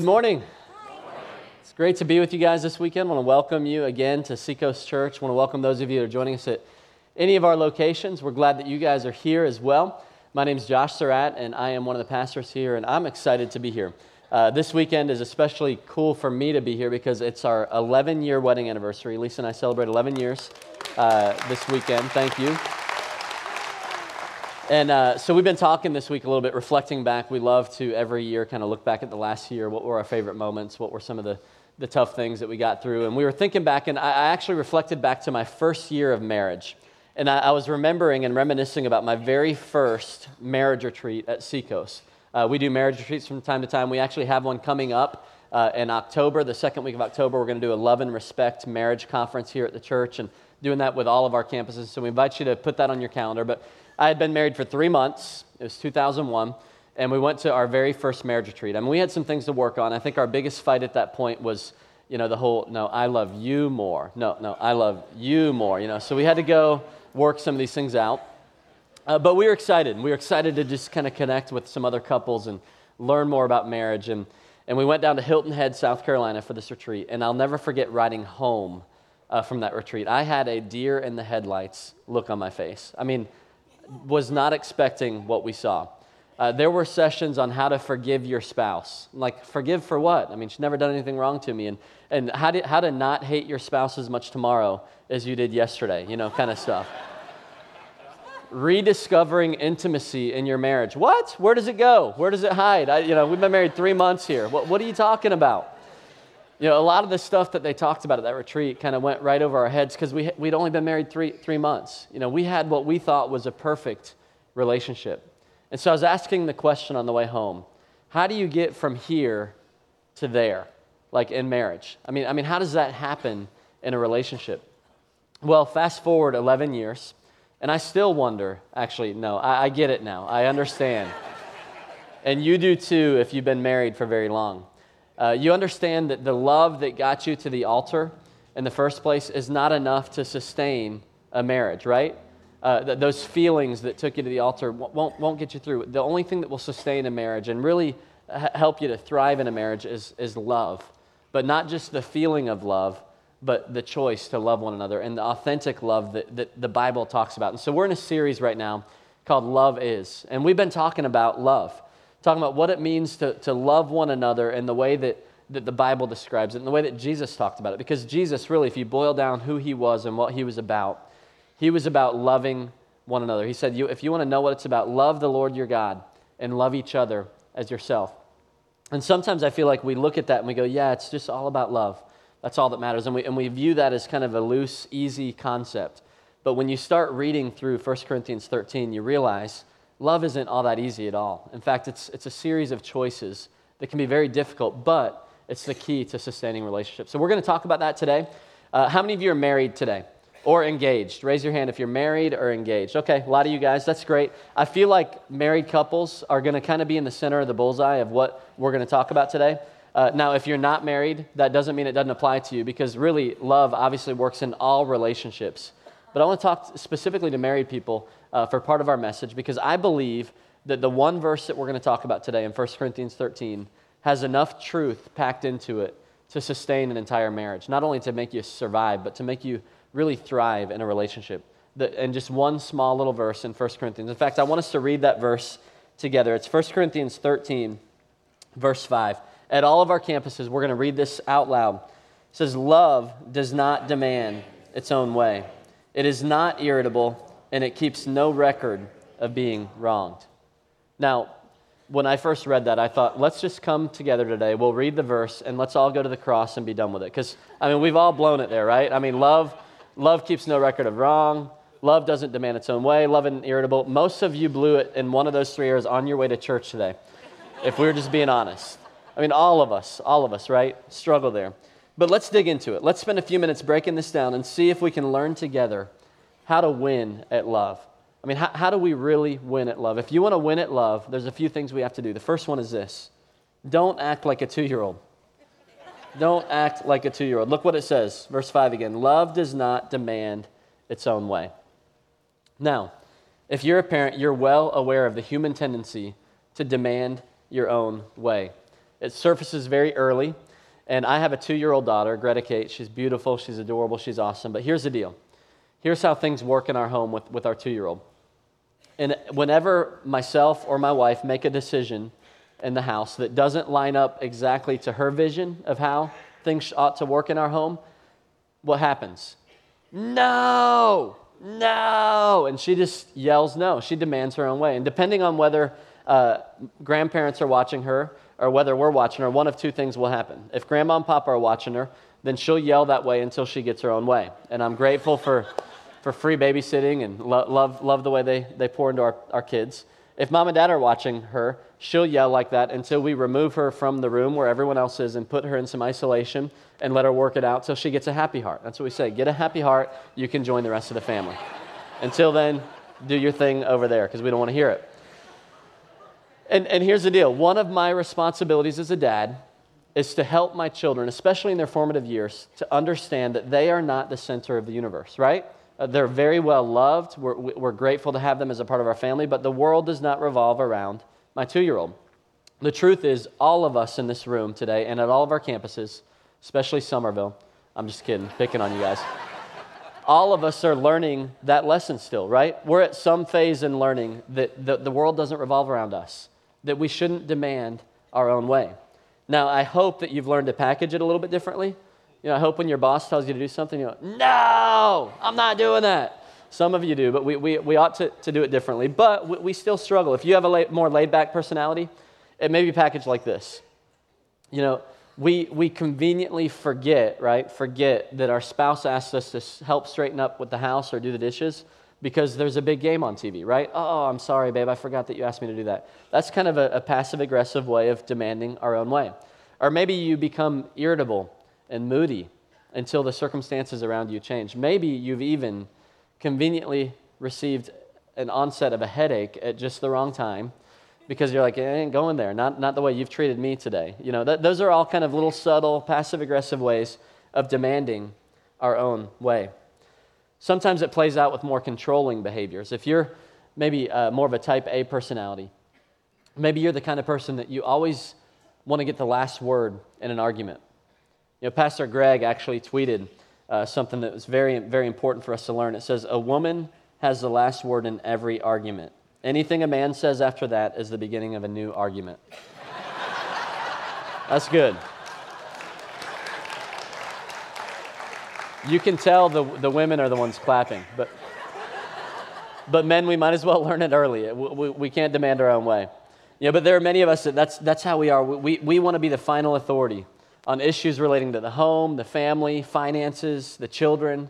Good morning. It's great to be with you guys this weekend. I want to welcome you again to Seacoast Church. I want to welcome those of you that are joining us at any of our locations. We're glad that you guys are here as well. My name is Josh Surratt, and I am one of the pastors here, and I'm excited to be here. Uh, this weekend is especially cool for me to be here because it's our 11 year wedding anniversary. Lisa and I celebrate 11 years uh, this weekend. Thank you. And uh, so we've been talking this week a little bit, reflecting back. We love to every year kind of look back at the last year. What were our favorite moments? What were some of the, the tough things that we got through? And we were thinking back, and I, actually reflected back to my first year of marriage. And I, I, was remembering and reminiscing about my very first marriage retreat at Seacoast. Uh, we do marriage retreats from time to time. We actually have one coming up uh, in October, the second week of October. We're going to do a Love and Respect marriage conference here at the church and doing that with all of our campuses. So we invite you to put that on your calendar. But I had been married for three months. It was 2001. And we went to our very first marriage retreat. I mean, we had some things to work on. I think our biggest fight at that point was, you know, the whole, no, I love you more. No, no, I love you more, you know. So we had to go work some of these things out. Uh, but we were excited. We were excited to just kind of connect with some other couples and learn more about marriage. And, and we went down to Hilton Head, South Carolina for this retreat. And I'll never forget riding home uh, from that retreat. I had a deer in the headlights look on my face. I mean, was not expecting what we saw. Uh, there were sessions on how to forgive your spouse. Like, forgive for what? I mean, she's never done anything wrong to me. And, and how, to, how to not hate your spouse as much tomorrow as you did yesterday, you know, kind of stuff. Rediscovering intimacy in your marriage. What? Where does it go? Where does it hide? I, you know, we've been married three months here. What, what are you talking about? You know, a lot of the stuff that they talked about at that retreat kind of went right over our heads because we, we'd only been married three, three months. You know, we had what we thought was a perfect relationship. And so I was asking the question on the way home how do you get from here to there, like in marriage? I mean, I mean how does that happen in a relationship? Well, fast forward 11 years, and I still wonder actually, no, I, I get it now. I understand. and you do too if you've been married for very long. Uh, you understand that the love that got you to the altar in the first place is not enough to sustain a marriage, right? Uh, th- those feelings that took you to the altar won't, won't get you through. The only thing that will sustain a marriage and really h- help you to thrive in a marriage is, is love. But not just the feeling of love, but the choice to love one another and the authentic love that, that the Bible talks about. And so we're in a series right now called Love Is. And we've been talking about love talking about what it means to, to love one another in the way that, that the Bible describes it, and the way that Jesus talked about it. Because Jesus, really, if you boil down who he was and what he was about, he was about loving one another. He said, you, if you want to know what it's about, love the Lord your God and love each other as yourself. And sometimes I feel like we look at that and we go, yeah, it's just all about love. That's all that matters. And we, and we view that as kind of a loose, easy concept. But when you start reading through 1 Corinthians 13, you realize love isn't all that easy at all. In fact, it's, it's a series of choices that can be very difficult, but it's the key to sustaining relationships. So we're going to talk about that today. Uh, how many of you are married today or engaged? Raise your hand if you're married or engaged. Okay, a lot of you guys, that's great. I feel like married couples are going to kind of be in the center of the bullseye of what we're going to talk about today. Uh, now, if you're not married, that doesn't mean it doesn't apply to you because really, love obviously works in all relationships. But I want to talk specifically to married people uh, for part of our message because I believe that the one verse that we're going to talk about today in 1 Corinthians 13 has enough truth packed into it to sustain an entire marriage. Not only to make you survive, but to make you really thrive in a relationship. And just one small little verse in 1 Corinthians. In fact, I want us to read that verse together. It's 1 Corinthians 13, verse 5. At all of our campuses, we're going to read this out loud. It says, Love does not demand its own way, it is not irritable and it keeps no record of being wronged. Now, when I first read that, I thought, let's just come together today. We'll read the verse and let's all go to the cross and be done with it. Because, I mean, we've all blown it there, right? I mean, love, love keeps no record of wrong. Love doesn't demand its own way. Love isn't irritable. Most of you blew it in one of those three areas on your way to church today, if we're just being honest. I mean, all of us, all of us, right? Struggle there. But let's dig into it. Let's spend a few minutes breaking this down and see if we can learn together how to win at love. I mean, how, how do we really win at love? If you want to win at love, there's a few things we have to do. The first one is this don't act like a two year old. Don't act like a two year old. Look what it says, verse 5 again. Love does not demand its own way. Now, if you're a parent, you're well aware of the human tendency to demand your own way. It surfaces very early. And I have a two year old daughter, Greta Kate. She's beautiful, she's adorable, she's awesome. But here's the deal here's how things work in our home with, with our two year old. And whenever myself or my wife make a decision in the house that doesn't line up exactly to her vision of how things ought to work in our home, what happens? No, no. And she just yells no. She demands her own way. And depending on whether uh, grandparents are watching her or whether we're watching her, one of two things will happen. If grandma and papa are watching her, then she'll yell that way until she gets her own way. And I'm grateful for, for free babysitting and lo- love, love the way they, they pour into our, our kids. If mom and dad are watching her, she'll yell like that until we remove her from the room where everyone else is and put her in some isolation and let her work it out till she gets a happy heart. That's what we say. Get a happy heart, you can join the rest of the family. Until then, do your thing over there because we don't want to hear it. And, and here's the deal one of my responsibilities as a dad is to help my children, especially in their formative years, to understand that they are not the center of the universe, right? Uh, they're very well loved. We're, we're grateful to have them as a part of our family, but the world does not revolve around my two year old. The truth is, all of us in this room today and at all of our campuses, especially Summerville, I'm just kidding, picking on you guys. all of us are learning that lesson still, right? We're at some phase in learning that the, the world doesn't revolve around us, that we shouldn't demand our own way. Now, I hope that you've learned to package it a little bit differently. You know, I hope when your boss tells you to do something, you go, no, I'm not doing that. Some of you do, but we, we, we ought to, to do it differently. But we, we still struggle. If you have a la- more laid back personality, it may be packaged like this. You know, we, we conveniently forget, right? Forget that our spouse asks us to help straighten up with the house or do the dishes because there's a big game on TV, right? Oh, I'm sorry, babe, I forgot that you asked me to do that. That's kind of a, a passive aggressive way of demanding our own way. Or maybe you become irritable and moody until the circumstances around you change. Maybe you've even conveniently received an onset of a headache at just the wrong time because you're like, it ain't going there, not, not the way you've treated me today. You know, that, those are all kind of little subtle, passive aggressive ways of demanding our own way. Sometimes it plays out with more controlling behaviors. If you're maybe uh, more of a type A personality, maybe you're the kind of person that you always want to get the last word in an argument. You know, Pastor Greg actually tweeted uh, something that was very, very important for us to learn. It says, A woman has the last word in every argument. Anything a man says after that is the beginning of a new argument. That's good. You can tell the, the women are the ones clapping, but, but men, we might as well learn it early. We, we, we can't demand our own way. Yeah, but there are many of us that that's, that's how we are. We, we want to be the final authority on issues relating to the home, the family, finances, the children.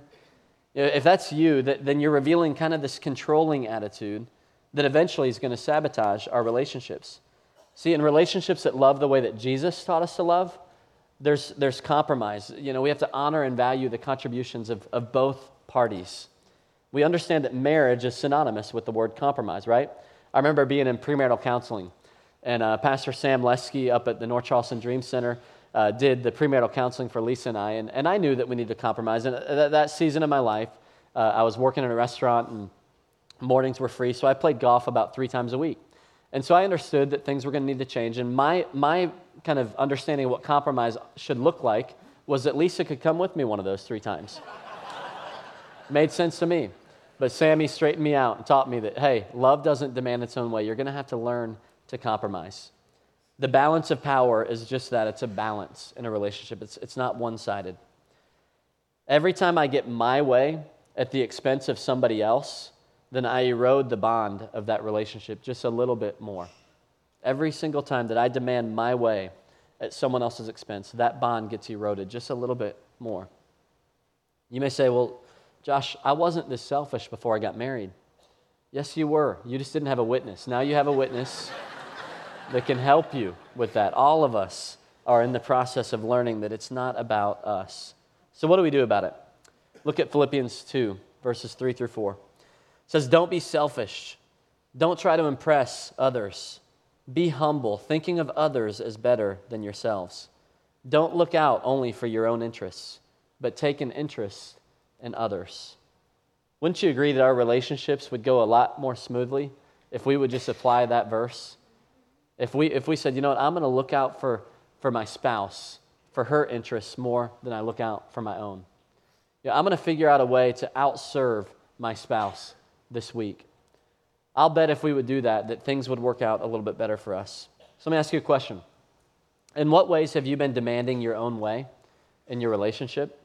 If that's you, then you're revealing kind of this controlling attitude that eventually is going to sabotage our relationships. See, in relationships that love the way that Jesus taught us to love, there's, there's compromise. You know, we have to honor and value the contributions of, of both parties. We understand that marriage is synonymous with the word compromise, right? I remember being in premarital counseling, and uh, Pastor Sam Lesky up at the North Charleston Dream Center uh, did the premarital counseling for Lisa and I, and, and I knew that we needed to compromise. And uh, that, that season of my life, uh, I was working in a restaurant, and mornings were free, so I played golf about three times a week. And so I understood that things were going to need to change. And my, my kind of understanding of what compromise should look like was that Lisa could come with me one of those three times. Made sense to me. But Sammy straightened me out and taught me that, hey, love doesn't demand its own way. You're going to have to learn to compromise. The balance of power is just that it's a balance in a relationship, it's, it's not one sided. Every time I get my way at the expense of somebody else, then I erode the bond of that relationship just a little bit more. Every single time that I demand my way at someone else's expense, that bond gets eroded just a little bit more. You may say, well, Josh, I wasn't this selfish before I got married. Yes, you were. You just didn't have a witness. Now you have a witness that can help you with that. All of us are in the process of learning that it's not about us. So, what do we do about it? Look at Philippians 2, verses 3 through 4. It says, Don't be selfish. Don't try to impress others. Be humble, thinking of others as better than yourselves. Don't look out only for your own interests, but take an interest in others. Wouldn't you agree that our relationships would go a lot more smoothly if we would just apply that verse? If we, if we said, you know what, I'm going to look out for for my spouse, for her interests more than I look out for my own. Yeah, I'm going to figure out a way to outserve my spouse this week. I'll bet if we would do that, that things would work out a little bit better for us. So let me ask you a question. In what ways have you been demanding your own way in your relationship?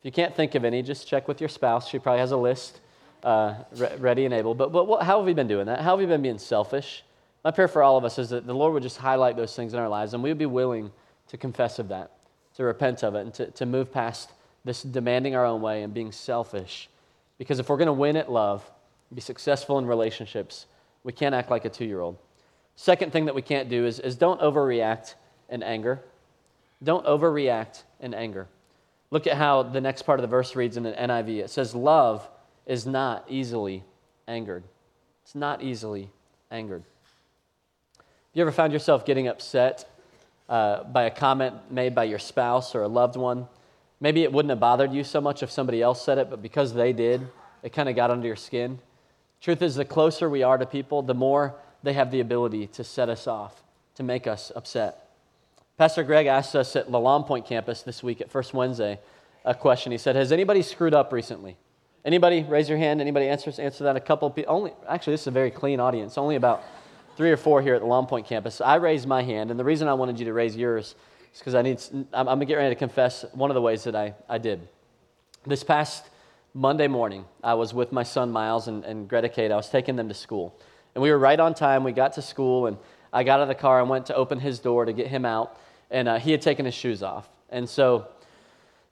If you can't think of any, just check with your spouse. She probably has a list uh, re- ready and able. But, but what, how have we been doing that? How have we been being selfish? My prayer for all of us is that the Lord would just highlight those things in our lives and we would be willing to confess of that, to repent of it, and to, to move past this demanding our own way and being selfish. Because if we're going to win at love, be successful in relationships, we can't act like a two year old. Second thing that we can't do is, is don't overreact in anger. Don't overreact in anger. Look at how the next part of the verse reads in an NIV. It says, Love is not easily angered. It's not easily angered. You ever found yourself getting upset uh, by a comment made by your spouse or a loved one? Maybe it wouldn't have bothered you so much if somebody else said it, but because they did, it kind of got under your skin. Truth is, the closer we are to people, the more they have the ability to set us off, to make us upset. Pastor Greg asked us at Lalong Point campus this week at First Wednesday a question. He said, Has anybody screwed up recently? Anybody raise your hand? Anybody answer, answer that? A couple people. Only, actually, this is a very clean audience. Only about three or four here at the Long Point campus. I raised my hand, and the reason I wanted you to raise yours is because I need. I'm, gonna get ready to confess one of the ways that I, I did. This past Monday morning, I was with my son Miles and, and Greta Kate. I was taking them to school. And we were right on time. We got to school, and I got out of the car and went to open his door to get him out. And uh, he had taken his shoes off. And so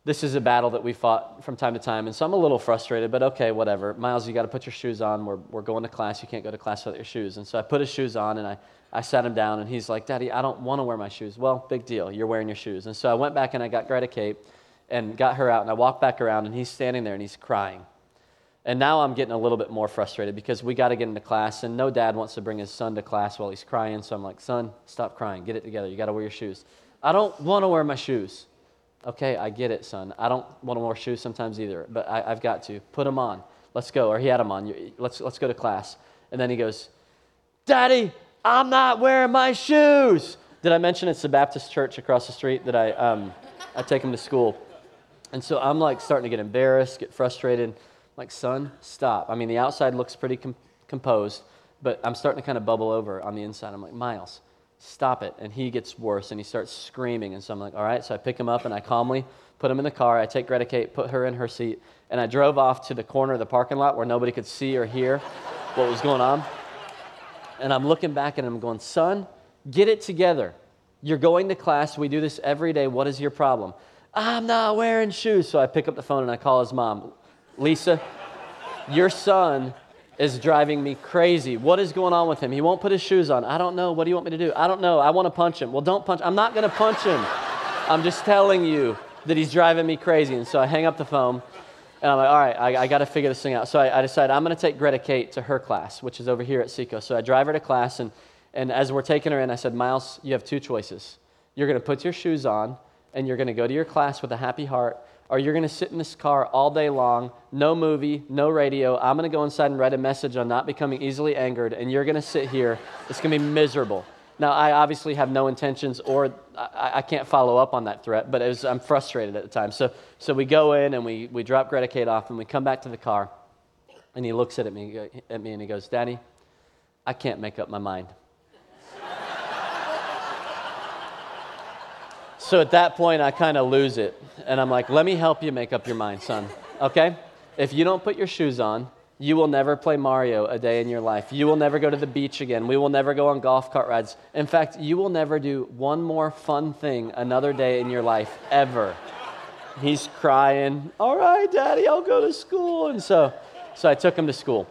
this is a battle that we fought from time to time. And so I'm a little frustrated, but okay, whatever. Miles, you got to put your shoes on. We're, we're going to class. You can't go to class without your shoes. And so I put his shoes on, and I, I sat him down, and he's like, Daddy, I don't want to wear my shoes. Well, big deal. You're wearing your shoes. And so I went back and I got Greta Kate and got her out, and I walked back around, and he's standing there and he's crying. And now I'm getting a little bit more frustrated because we got to get into class, and no dad wants to bring his son to class while he's crying. So I'm like, son, stop crying. Get it together. You got to wear your shoes. I don't want to wear my shoes. Okay, I get it, son. I don't want to wear shoes sometimes either, but I, have got to. Put them on. Let's go. Or he had them on. Let's, let's go to class. And then he goes, Daddy, I'm not wearing my shoes. Did I mention it's the Baptist church across the street that I, um, I take him to school? And so I'm like starting to get embarrassed, get frustrated like, son, stop. I mean, the outside looks pretty com- composed, but I'm starting to kind of bubble over on the inside. I'm like, Miles, stop it. And he gets worse and he starts screaming. And so I'm like, all right. So I pick him up and I calmly put him in the car. I take Greta Kate, put her in her seat, and I drove off to the corner of the parking lot where nobody could see or hear what was going on. And I'm looking back at him going, son, get it together. You're going to class. We do this every day. What is your problem? I'm not wearing shoes. So I pick up the phone and I call his mom. Lisa, your son is driving me crazy. What is going on with him? He won't put his shoes on. I don't know. What do you want me to do? I don't know. I want to punch him. Well, don't punch. I'm not going to punch him. I'm just telling you that he's driving me crazy. And so I hang up the phone and I'm like, all right, I, I got to figure this thing out. So I, I decide I'm going to take Greta Kate to her class, which is over here at Seco. So I drive her to class, and, and as we're taking her in, I said, Miles, you have two choices. You're going to put your shoes on, and you're going to go to your class with a happy heart, or you're going to sit in this car all day long, no movie, no radio. I'm going to go inside and write a message on not becoming easily angered, and you're going to sit here. It's going to be miserable. Now, I obviously have no intentions, or I, I can't follow up on that threat, but was, I'm frustrated at the time. So, so we go in and we, we drop Greta Kate off, and we come back to the car, and he looks at me, at me and he goes, Daddy, I can't make up my mind. So at that point, I kind of lose it. And I'm like, let me help you make up your mind, son. Okay? If you don't put your shoes on, you will never play Mario a day in your life. You will never go to the beach again. We will never go on golf cart rides. In fact, you will never do one more fun thing another day in your life ever. He's crying, All right, daddy, I'll go to school. And so, so I took him to school.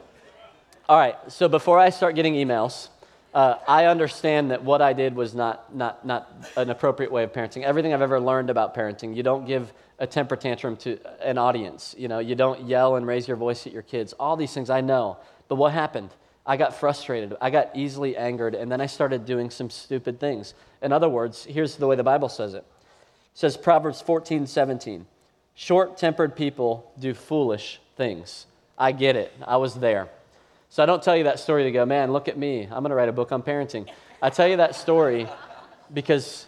All right, so before I start getting emails, uh, I understand that what I did was not, not, not an appropriate way of parenting. Everything I've ever learned about parenting, you don't give a temper tantrum to an audience. You know, you don't yell and raise your voice at your kids. All these things I know. But what happened? I got frustrated. I got easily angered, and then I started doing some stupid things. In other words, here's the way the Bible says it. It says Proverbs 14, 17. Short tempered people do foolish things. I get it. I was there. So I don't tell you that story to go, man, look at me. I'm going to write a book on parenting. I tell you that story because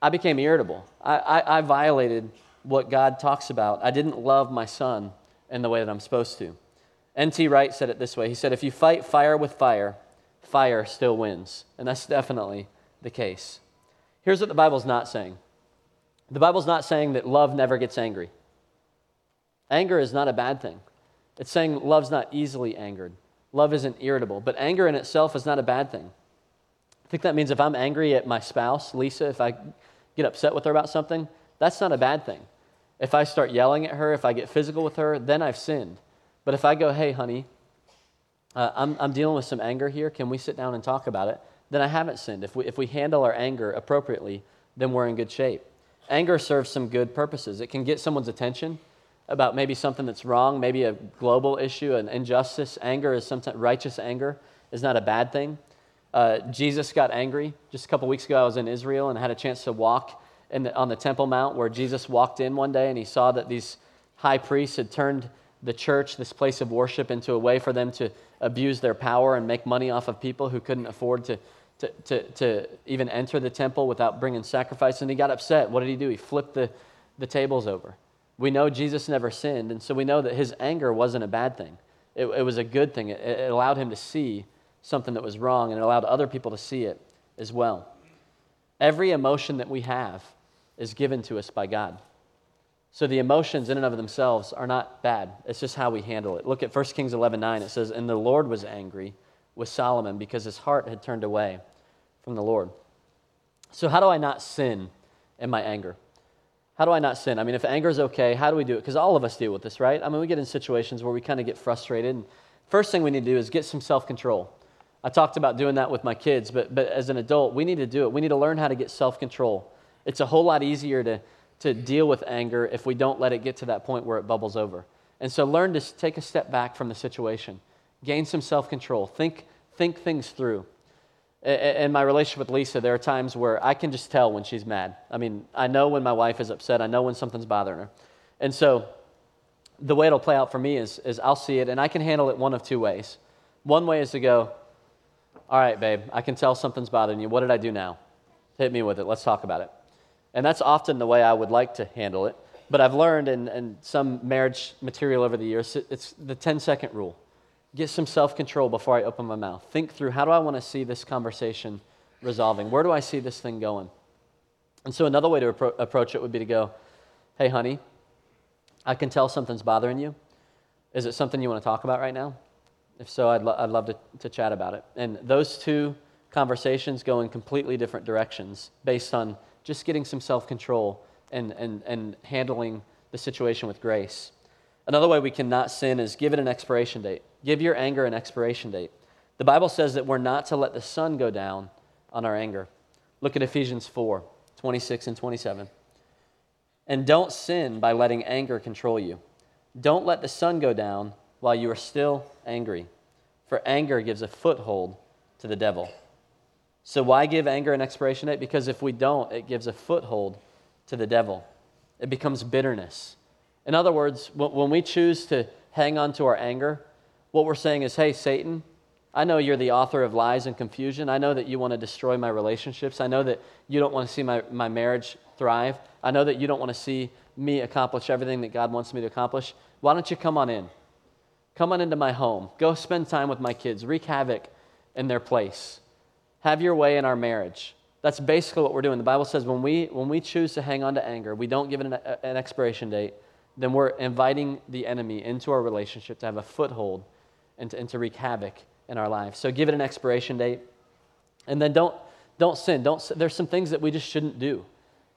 I became irritable. I, I, I violated what God talks about. I didn't love my son in the way that I'm supposed to. N.T. Wright said it this way He said, If you fight fire with fire, fire still wins. And that's definitely the case. Here's what the Bible's not saying the Bible's not saying that love never gets angry. Anger is not a bad thing. It's saying love's not easily angered. Love isn't irritable. But anger in itself is not a bad thing. I think that means if I'm angry at my spouse, Lisa, if I get upset with her about something, that's not a bad thing. If I start yelling at her, if I get physical with her, then I've sinned. But if I go, hey, honey, uh, I'm, I'm dealing with some anger here, can we sit down and talk about it? Then I haven't sinned. If we, if we handle our anger appropriately, then we're in good shape. Anger serves some good purposes. It can get someone's attention about maybe something that's wrong, maybe a global issue, an injustice. Anger is sometimes righteous anger is not a bad thing. Uh, Jesus got angry. Just a couple weeks ago, I was in Israel and had a chance to walk the, on the Temple Mount where Jesus walked in one day and he saw that these high priests had turned the church, this place of worship, into a way for them to abuse their power and make money off of people who couldn't afford to, to, to, to even enter the temple without bringing sacrifice. And he got upset. What did he do? He flipped the, the tables over. We know Jesus never sinned, and so we know that his anger wasn't a bad thing. It, it was a good thing. It, it allowed him to see something that was wrong, and it allowed other people to see it as well. Every emotion that we have is given to us by God. So the emotions in and of themselves are not bad. It's just how we handle it. Look at 1 Kings 11 9. It says, And the Lord was angry with Solomon because his heart had turned away from the Lord. So, how do I not sin in my anger? How do I not sin? I mean, if anger is okay, how do we do it? Because all of us deal with this, right? I mean, we get in situations where we kind of get frustrated. And first thing we need to do is get some self control. I talked about doing that with my kids, but, but as an adult, we need to do it. We need to learn how to get self control. It's a whole lot easier to, to deal with anger if we don't let it get to that point where it bubbles over. And so learn to take a step back from the situation, gain some self control, think, think things through. In my relationship with Lisa, there are times where I can just tell when she's mad. I mean, I know when my wife is upset, I know when something's bothering her. And so the way it'll play out for me is, is I'll see it, and I can handle it one of two ways. One way is to go, All right, babe, I can tell something's bothering you. What did I do now? Hit me with it. Let's talk about it. And that's often the way I would like to handle it. But I've learned in, in some marriage material over the years, it's the 10 second rule. Get some self control before I open my mouth. Think through how do I want to see this conversation resolving? Where do I see this thing going? And so, another way to appro- approach it would be to go, Hey, honey, I can tell something's bothering you. Is it something you want to talk about right now? If so, I'd, lo- I'd love to, to chat about it. And those two conversations go in completely different directions based on just getting some self control and, and, and handling the situation with grace. Another way we cannot sin is give it an expiration date. Give your anger an expiration date. The Bible says that we're not to let the sun go down on our anger. Look at Ephesians 4 26 and 27. And don't sin by letting anger control you. Don't let the sun go down while you are still angry, for anger gives a foothold to the devil. So, why give anger an expiration date? Because if we don't, it gives a foothold to the devil. It becomes bitterness. In other words, when we choose to hang on to our anger, what we're saying is, hey, Satan, I know you're the author of lies and confusion. I know that you want to destroy my relationships. I know that you don't want to see my, my marriage thrive. I know that you don't want to see me accomplish everything that God wants me to accomplish. Why don't you come on in? Come on into my home. Go spend time with my kids. Wreak havoc in their place. Have your way in our marriage. That's basically what we're doing. The Bible says when we, when we choose to hang on to anger, we don't give it an, an expiration date, then we're inviting the enemy into our relationship to have a foothold and to, and to wreak havoc in our lives. So give it an expiration date. And then don't, don't sin. Don't, there's some things that we just shouldn't do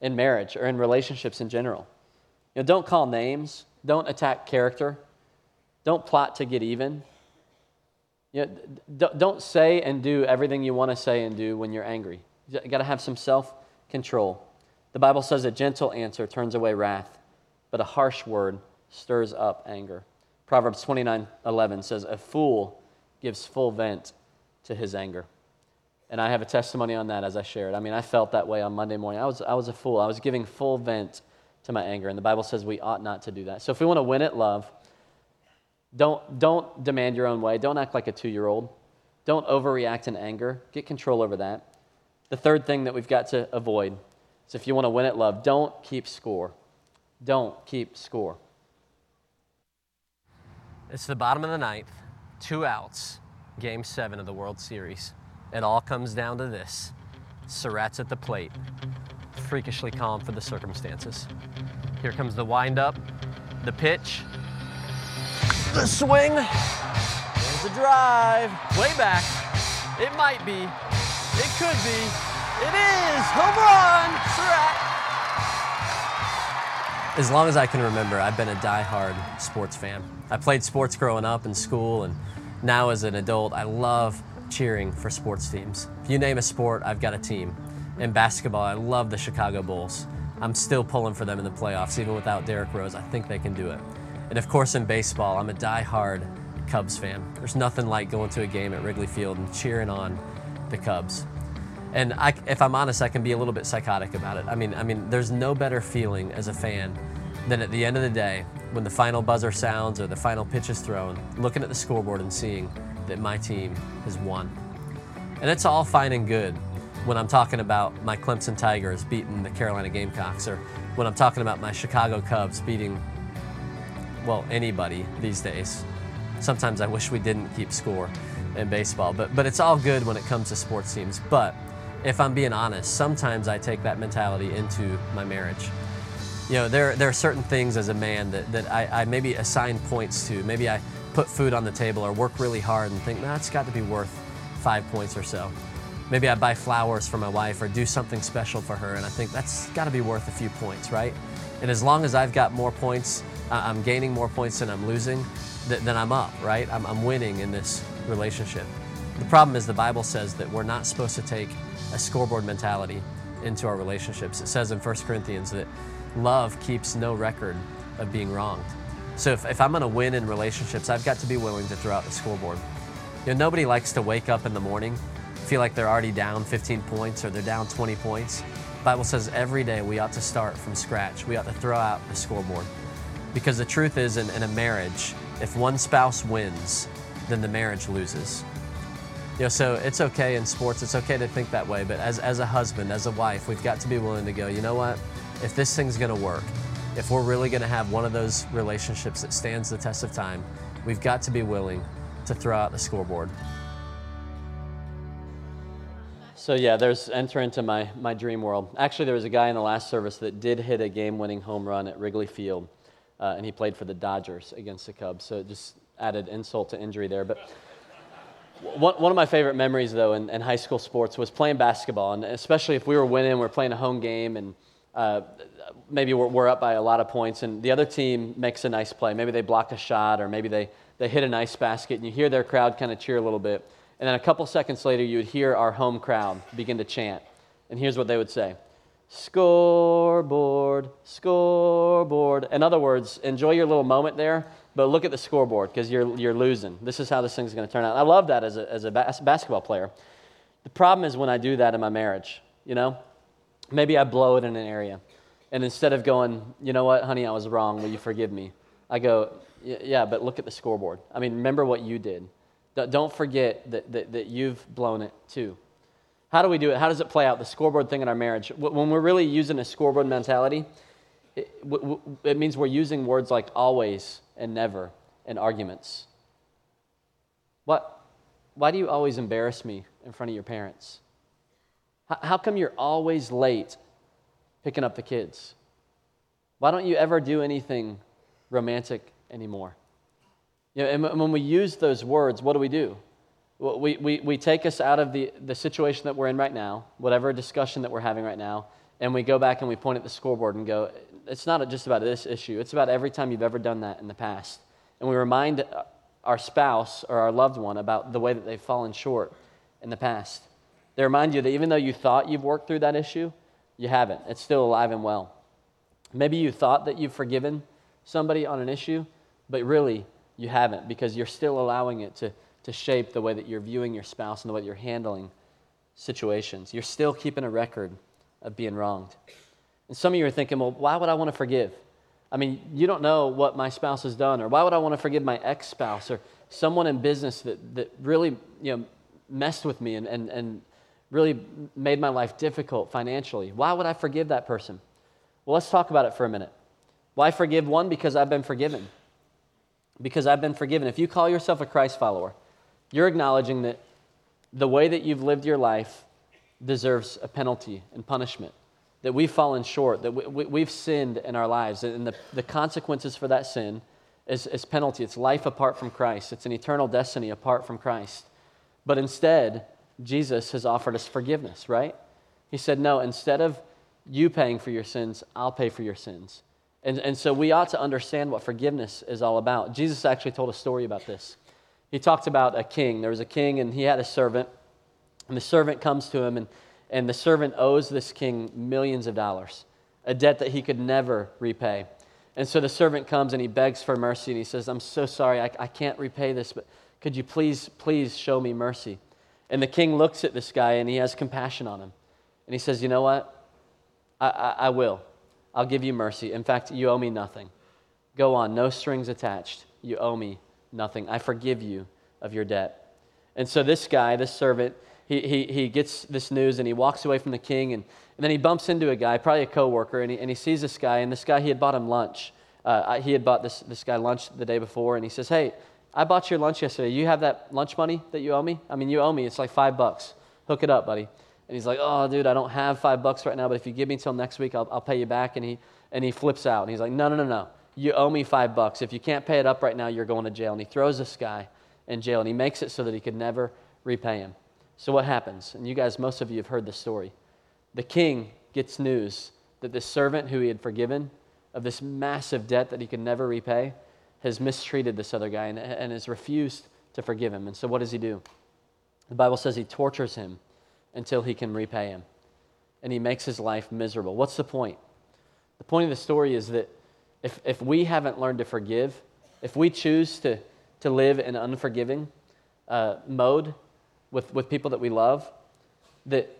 in marriage or in relationships in general. You know, don't call names. Don't attack character. Don't plot to get even. You know, don't say and do everything you want to say and do when you're angry. You got to have some self control. The Bible says a gentle answer turns away wrath, but a harsh word stirs up anger. Proverbs 29 11 says, A fool gives full vent to his anger. And I have a testimony on that as I shared. I mean, I felt that way on Monday morning. I was, I was a fool. I was giving full vent to my anger. And the Bible says we ought not to do that. So if we want to win at love, don't, don't demand your own way. Don't act like a two year old. Don't overreact in anger. Get control over that. The third thing that we've got to avoid is if you want to win at love, don't keep score. Don't keep score. It's the bottom of the ninth, two outs, game seven of the World Series. It all comes down to this Surratt's at the plate, freakishly calm for the circumstances. Here comes the windup, the pitch, the swing. There's a drive, way back. It might be, it could be, it is home run, Surratt. As long as I can remember, I've been a die-hard sports fan. I played sports growing up in school, and now as an adult, I love cheering for sports teams. If you name a sport, I've got a team. In basketball, I love the Chicago Bulls. I'm still pulling for them in the playoffs, even without Derrick Rose. I think they can do it. And of course, in baseball, I'm a die-hard Cubs fan. There's nothing like going to a game at Wrigley Field and cheering on the Cubs. And I, if I'm honest, I can be a little bit psychotic about it. I mean, I mean, there's no better feeling as a fan than at the end of the day, when the final buzzer sounds or the final pitch is thrown, looking at the scoreboard and seeing that my team has won. And it's all fine and good when I'm talking about my Clemson Tigers beating the Carolina Gamecocks or when I'm talking about my Chicago Cubs beating, well, anybody these days. Sometimes I wish we didn't keep score in baseball, but, but it's all good when it comes to sports teams. But if I'm being honest, sometimes I take that mentality into my marriage. You know, there, there are certain things as a man that, that I, I maybe assign points to. Maybe I put food on the table or work really hard and think, nah, it's got to be worth five points or so. Maybe I buy flowers for my wife or do something special for her, and I think that's got to be worth a few points, right? And as long as I've got more points, I'm gaining more points than I'm losing, then I'm up, right? I'm, I'm winning in this relationship. The problem is the Bible says that we're not supposed to take a scoreboard mentality into our relationships. It says in 1 Corinthians that love keeps no record of being wronged. So if, if I'm going to win in relationships, I've got to be willing to throw out the scoreboard. You know, nobody likes to wake up in the morning, feel like they're already down 15 points or they're down 20 points. Bible says every day we ought to start from scratch. We ought to throw out the scoreboard. Because the truth is, in, in a marriage, if one spouse wins, then the marriage loses. You know, so it's okay in sports, it's okay to think that way, but as, as a husband, as a wife, we've got to be willing to go, you know what? If this thing's gonna work, if we're really gonna have one of those relationships that stands the test of time, we've got to be willing to throw out the scoreboard. So yeah, there's enter into my, my dream world. Actually, there was a guy in the last service that did hit a game-winning home run at Wrigley Field, uh, and he played for the Dodgers against the Cubs. So it just added insult to injury there. But one, of my favorite memories, though, in, in high school sports was playing basketball, and especially if we were winning, we are playing a home game, and uh, maybe we're, we're, up by a lot of points, and the other team makes a nice play. Maybe they block a shot, or maybe they, they hit a nice basket, and you hear their crowd kind of cheer a little bit. And then a couple seconds later, you would hear our home crowd begin to chant. And here's what they would say Scoreboard, scoreboard. In other words, enjoy your little moment there, but look at the scoreboard because you're, you're losing. This is how this thing's going to turn out. I love that as a, as a bas- basketball player. The problem is when I do that in my marriage, you know? Maybe I blow it in an area. And instead of going, you know what, honey, I was wrong, will you forgive me? I go, yeah, but look at the scoreboard. I mean, remember what you did. Don't forget that, that, that you've blown it too. How do we do it? How does it play out? The scoreboard thing in our marriage. When we're really using a scoreboard mentality, it, it means we're using words like always and never in arguments. What? Why do you always embarrass me in front of your parents? How come you're always late picking up the kids? Why don't you ever do anything romantic anymore? You know, and when we use those words, what do we do? We, we, we take us out of the, the situation that we're in right now, whatever discussion that we're having right now, and we go back and we point at the scoreboard and go, it's not just about this issue, it's about every time you've ever done that in the past. And we remind our spouse or our loved one about the way that they've fallen short in the past. They remind you that even though you thought you've worked through that issue, you haven't. It's still alive and well. Maybe you thought that you've forgiven somebody on an issue, but really you haven't because you're still allowing it to, to shape the way that you're viewing your spouse and the way that you're handling situations. You're still keeping a record of being wronged. And some of you are thinking, well, why would I want to forgive? I mean, you don't know what my spouse has done, or why would I want to forgive my ex spouse or someone in business that, that really you know, messed with me and, and, and really made my life difficult financially. Why would I forgive that person? Well, let's talk about it for a minute. Why forgive one? Because I've been forgiven. Because I've been forgiven. If you call yourself a Christ follower, you're acknowledging that the way that you've lived your life deserves a penalty and punishment, that we've fallen short, that we, have sinned in our lives, and the, the consequences for that sin is, is penalty. It's life apart from Christ, it's an eternal destiny apart from Christ. But instead, Jesus has offered us forgiveness, right? He said, No, instead of you paying for your sins, I'll pay for your sins. And, and so we ought to understand what forgiveness is all about. Jesus actually told a story about this. He talked about a king. There was a king, and he had a servant. And the servant comes to him, and, and the servant owes this king millions of dollars, a debt that he could never repay. And so the servant comes and he begs for mercy, and he says, I'm so sorry, I, I can't repay this, but could you please, please show me mercy? And the king looks at this guy, and he has compassion on him. And he says, You know what? I, I, I will. I'll give you mercy. In fact, you owe me nothing. Go on, no strings attached. You owe me nothing. I forgive you of your debt. And so this guy, this servant, he, he, he gets this news and he walks away from the king and, and then he bumps into a guy, probably a coworker, and he, and he sees this guy, and this guy, he had bought him lunch. Uh, he had bought this, this guy lunch the day before, and he says, Hey, I bought your lunch yesterday. You have that lunch money that you owe me? I mean, you owe me. It's like five bucks. Hook it up, buddy. And he's like, oh, dude, I don't have five bucks right now, but if you give me until next week, I'll, I'll pay you back. And he, and he flips out. And he's like, no, no, no, no. You owe me five bucks. If you can't pay it up right now, you're going to jail. And he throws this guy in jail. And he makes it so that he could never repay him. So what happens? And you guys, most of you have heard the story. The king gets news that this servant who he had forgiven of this massive debt that he could never repay has mistreated this other guy and, and has refused to forgive him. And so what does he do? The Bible says he tortures him until he can repay him. And he makes his life miserable. What's the point? The point of the story is that if, if we haven't learned to forgive, if we choose to, to live in unforgiving uh, mode with, with people that we love, that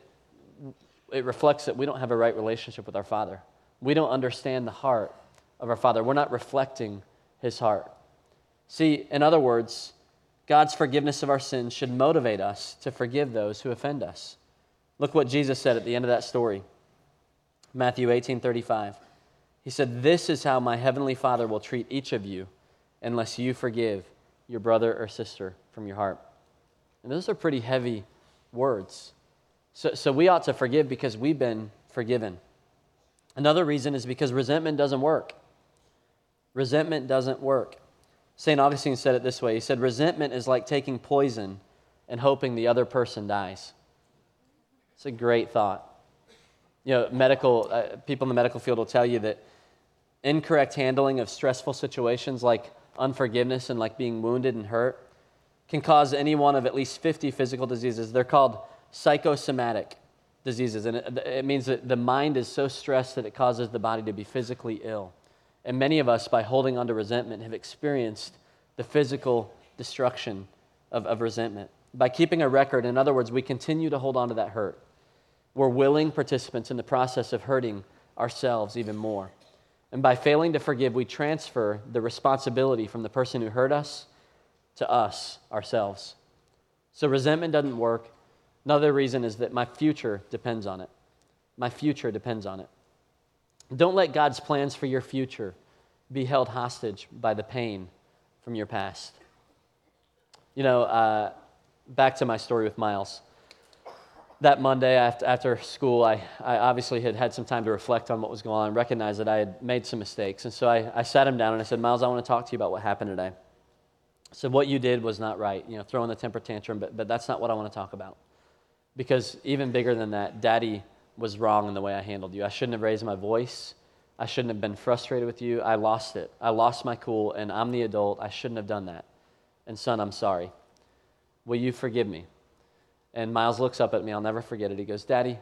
it reflects that we don't have a right relationship with our Father. We don't understand the heart of our Father. We're not reflecting his heart. See, in other words, God's forgiveness of our sins should motivate us to forgive those who offend us. Look what Jesus said at the end of that story. Matthew 18 35. He said, This is how my heavenly Father will treat each of you unless you forgive your brother or sister from your heart. And those are pretty heavy words. So, so we ought to forgive because we've been forgiven. Another reason is because resentment doesn't work. Resentment doesn't work. St. Augustine said it this way He said, Resentment is like taking poison and hoping the other person dies. It's a great thought. You know, medical uh, people in the medical field will tell you that incorrect handling of stressful situations like unforgiveness and like being wounded and hurt can cause any one of at least 50 physical diseases. They're called psychosomatic diseases, and it, it means that the mind is so stressed that it causes the body to be physically ill. And many of us, by holding on to resentment, have experienced the physical destruction of, of resentment. By keeping a record, in other words, we continue to hold on to that hurt. We're willing participants in the process of hurting ourselves even more. And by failing to forgive, we transfer the responsibility from the person who hurt us to us, ourselves. So resentment doesn't work. Another reason is that my future depends on it. My future depends on it. Don't let God's plans for your future be held hostage by the pain from your past. You know, uh, back to my story with Miles. That Monday after, school, I, I obviously had had some time to reflect on what was going on recognize that I had made some mistakes. And so I, I sat him down and I said, Miles, I want to talk to you about what happened today. Said, What you did was not right, you know, throwing the temper tantrum, but, but that's not what I want to talk about. Because even bigger than that, Daddy was wrong in the way I handled you. I shouldn't have raised my voice. I shouldn't have been frustrated with you. I lost it. I lost my cool, and I'm the adult. I shouldn't have done that. And son, I'm sorry. Will you forgive me? And Miles looks up at me. I'll never forget it. He goes, Daddy,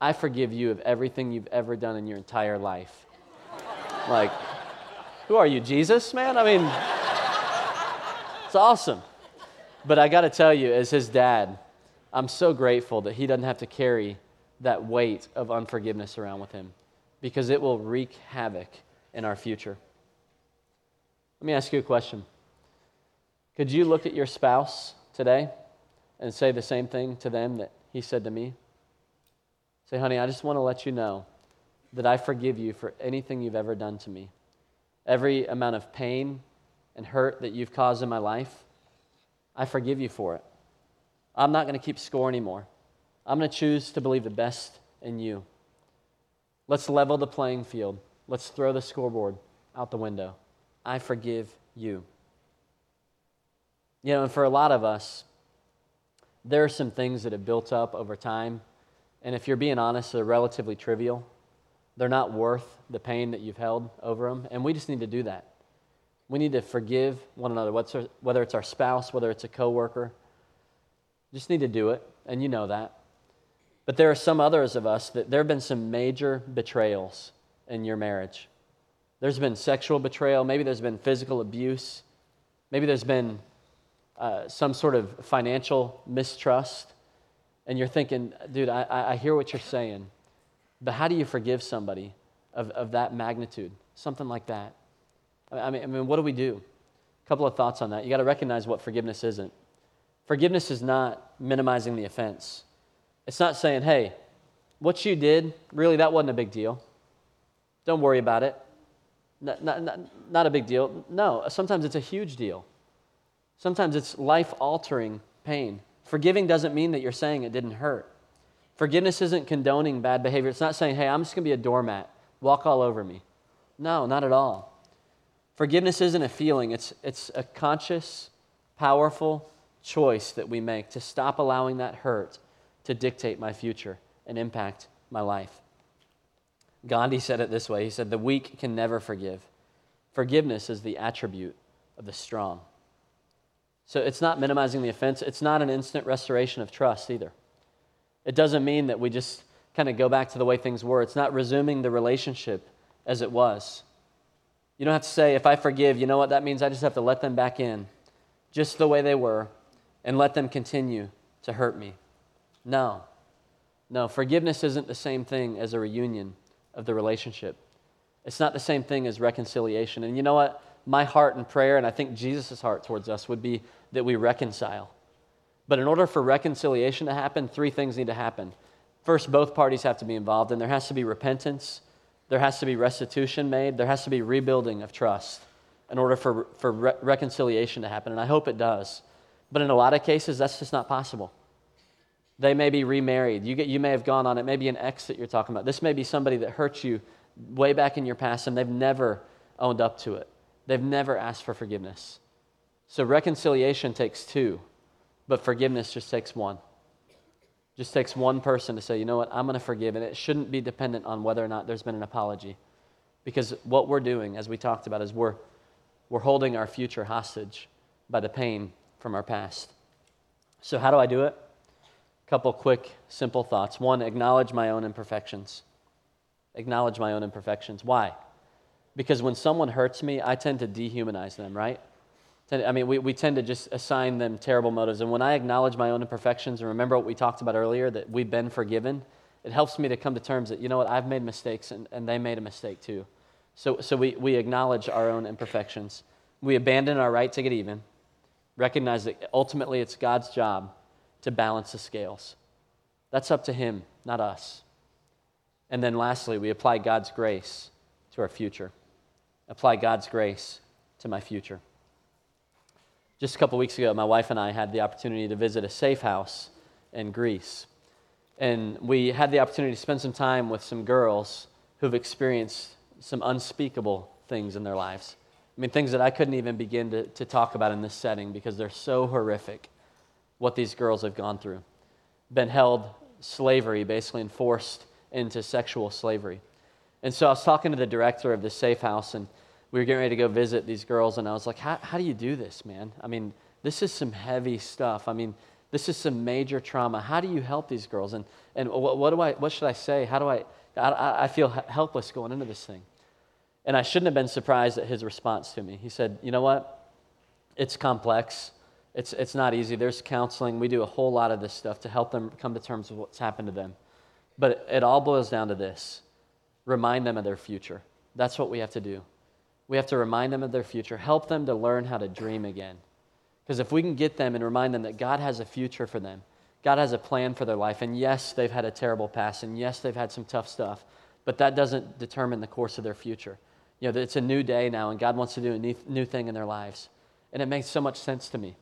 I forgive you of everything you've ever done in your entire life. like, who are you, Jesus, man? I mean, it's awesome. But I got to tell you, as his dad, I'm so grateful that he doesn't have to carry that weight of unforgiveness around with him because it will wreak havoc in our future. Let me ask you a question. Could you look at your spouse today and say the same thing to them that he said to me. Say, honey, I just want to let you know that I forgive you for anything you've ever done to me. Every amount of pain and hurt that you've caused in my life, I forgive you for it. I'm not going to keep score anymore. I'm going to choose to believe the best in you. Let's level the playing field. Let's throw the scoreboard out the window. I forgive you. You know, and for a lot of us, there are some things that have built up over time, and if you're being honest, they're relatively trivial. They're not worth the pain that you've held over them, and we just need to do that. We need to forgive one another, whether it's our spouse, whether it's a coworker. Just need to do it, and you know that. But there are some others of us that there have been some major betrayals in your marriage. There's been sexual betrayal, maybe there's been physical abuse, maybe there's been uh, some sort of financial mistrust, and you're thinking, dude, I, I hear what you're saying, but how do you forgive somebody of, of that magnitude? Something like that. I mean, I mean, what do we do? A couple of thoughts on that. You got to recognize what forgiveness isn't. Forgiveness is not minimizing the offense. It's not saying, hey, what you did, really, that wasn't a big deal. Don't worry about it. Not, not, not, not a big deal. No, sometimes it's a huge deal. Sometimes it's life altering pain. Forgiving doesn't mean that you're saying it didn't hurt. Forgiveness isn't condoning bad behavior. It's not saying, hey, I'm just going to be a doormat, walk all over me. No, not at all. Forgiveness isn't a feeling, it's, it's a conscious, powerful choice that we make to stop allowing that hurt to dictate my future and impact my life. Gandhi said it this way He said, The weak can never forgive. Forgiveness is the attribute of the strong. So it's not minimizing the offense, it's not an instant restoration of trust either. It doesn't mean that we just kind of go back to the way things were, it's not resuming the relationship as it was. You don't have to say, if I forgive, you know what? That means I just have to let them back in just the way they were and let them continue to hurt me. No. No, forgiveness isn't the same thing as a reunion of the relationship. It's not the same thing as reconciliation. And you know what? My heart and prayer, and I think Jesus' heart towards us, would be that we reconcile. But in order for reconciliation to happen, three things need to happen. First, both parties have to be involved, and there has to be repentance, there has to be restitution made, there has to be rebuilding of trust in order for, for re- reconciliation to happen. And I hope it does. But in a lot of cases, that's just not possible. They may be remarried. You, get, you may have gone on it, maybe an ex that you're talking about. This may be somebody that hurt you way back in your past and they've never owned up to it. They've never asked for forgiveness. So reconciliation takes two, but forgiveness just takes one. It just takes one person to say, you know what, I'm going to forgive. And it shouldn't be dependent on whether or not there's been an apology. Because what we're doing, as we talked about, is we're, we're holding our future hostage by the pain from our past. So, how do I do it? A couple quick, simple thoughts. One, acknowledge my own imperfections. Acknowledge my own imperfections. Why? Because when someone hurts me, I tend to dehumanize them, right? I mean, we, we tend to just assign them terrible motives. And when I acknowledge my own imperfections and remember what we talked about earlier, that we've been forgiven, it helps me to come to terms that, you know what, I've made mistakes and, and they made a mistake too. So, so we, we acknowledge our own imperfections. We abandon our right to get even recognize that ultimately it's God's job to balance the scales. That's up to Him, not us. And then lastly, we apply God's grace to our future. Apply God's grace to my future. Just a couple weeks ago, my wife and I had the opportunity to visit a safe house in Greece. And we had the opportunity to spend some time with some girls who've experienced some unspeakable things in their lives. I mean, things that I couldn't even begin to, to talk about in this setting because they're so horrific what these girls have gone through. Been held slavery, basically, and forced into sexual slavery. And so I was talking to the director of the safe house, and we were getting ready to go visit these girls, and I was like, how, how do you do this, man? I mean, this is some heavy stuff. I mean, this is some major trauma. How do you help these girls? And, and what, what do I, what should I say? How do I, I, I feel helpless going into this thing. And I shouldn't have been surprised at his response to me. He said, You know what? It's complex. It's, it's not easy. There's counseling. We do a whole lot of this stuff to help them come to terms with what's happened to them. But it all boils down to this remind them of their future. That's what we have to do. We have to remind them of their future, help them to learn how to dream again. Because if we can get them and remind them that God has a future for them, God has a plan for their life. And yes, they've had a terrible past. And yes, they've had some tough stuff. But that doesn't determine the course of their future. You know, it's a new day now, and God wants to do a new, thing in their lives. And it makes so much sense to me.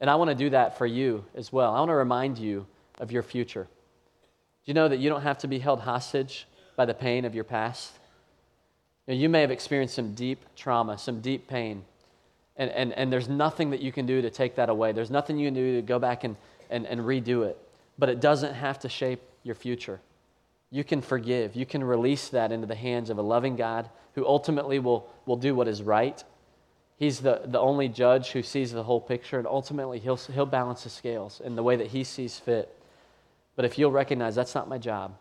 And I want to do that for you as well. I want to remind you of your future. Do you know that you don't have to be held hostage by the pain of your past? You, know, you may have experienced some deep trauma, some deep pain, and, and, and there's nothing that you can do to take that away. There's nothing you can do to go back and, and, and redo it. But it doesn't have to shape your future. You can forgive. You can release that into the hands of a loving God who ultimately will, will do what is right. He's the, the only judge who sees the whole picture, and ultimately he'll, he'll balance the scales in the way that he sees fit. But if you'll recognize that's not my job,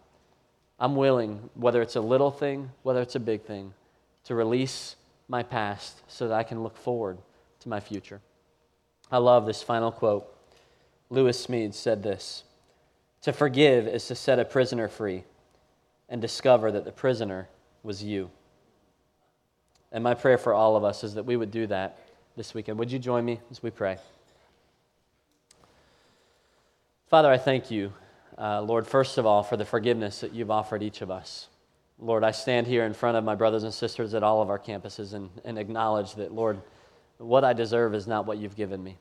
I'm willing, whether it's a little thing, whether it's a big thing, to release my past so that I can look forward to my future. I love this final quote. Lewis Smedes said this To forgive is to set a prisoner free and discover that the prisoner was you. And my prayer for all of us is that we would do that this weekend. Would you join me as we pray? Father, I thank you, uh, Lord, first of all, for the forgiveness that you've offered each of us. Lord, I stand here in front of my brothers and sisters at all of our campuses and, and acknowledge that, Lord, what I deserve is not what you've given me.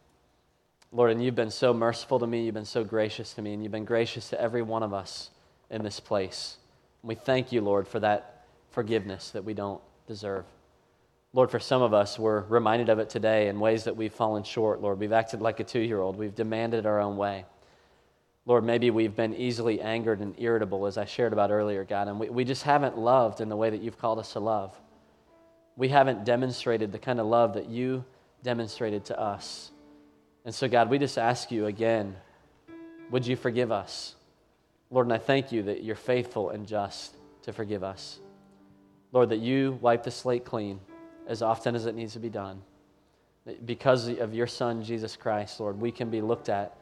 Lord, and you've been so merciful to me, you've been so gracious to me, and you've been gracious to every one of us in this place. We thank you, Lord, for that forgiveness that we don't deserve. Lord, for some of us, we're reminded of it today in ways that we've fallen short, Lord. We've acted like a two year old, we've demanded our own way. Lord, maybe we've been easily angered and irritable, as I shared about earlier, God, and we, we just haven't loved in the way that you've called us to love. We haven't demonstrated the kind of love that you demonstrated to us. And so, God, we just ask you again, would you forgive us? Lord, and I thank you that you're faithful and just to forgive us. Lord, that you wipe the slate clean as often as it needs to be done. Because of your Son, Jesus Christ, Lord, we can be looked at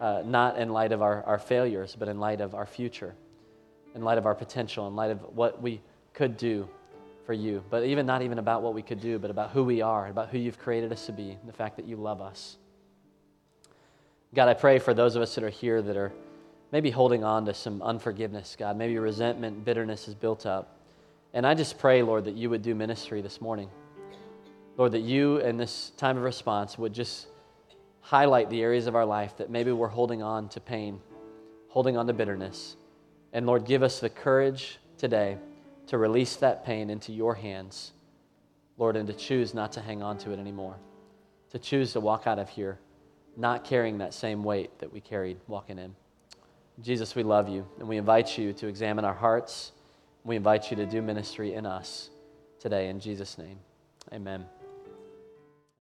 uh, not in light of our, our failures, but in light of our future, in light of our potential, in light of what we could do for you. But even not even about what we could do, but about who we are, about who you've created us to be, the fact that you love us. God, I pray for those of us that are here that are maybe holding on to some unforgiveness, God. Maybe resentment, bitterness is built up. And I just pray, Lord, that you would do ministry this morning. Lord, that you in this time of response would just highlight the areas of our life that maybe we're holding on to pain, holding on to bitterness. And Lord, give us the courage today to release that pain into your hands, Lord, and to choose not to hang on to it anymore, to choose to walk out of here not carrying that same weight that we carried walking in. Jesus, we love you, and we invite you to examine our hearts. We invite you to do ministry in us today. In Jesus' name, amen.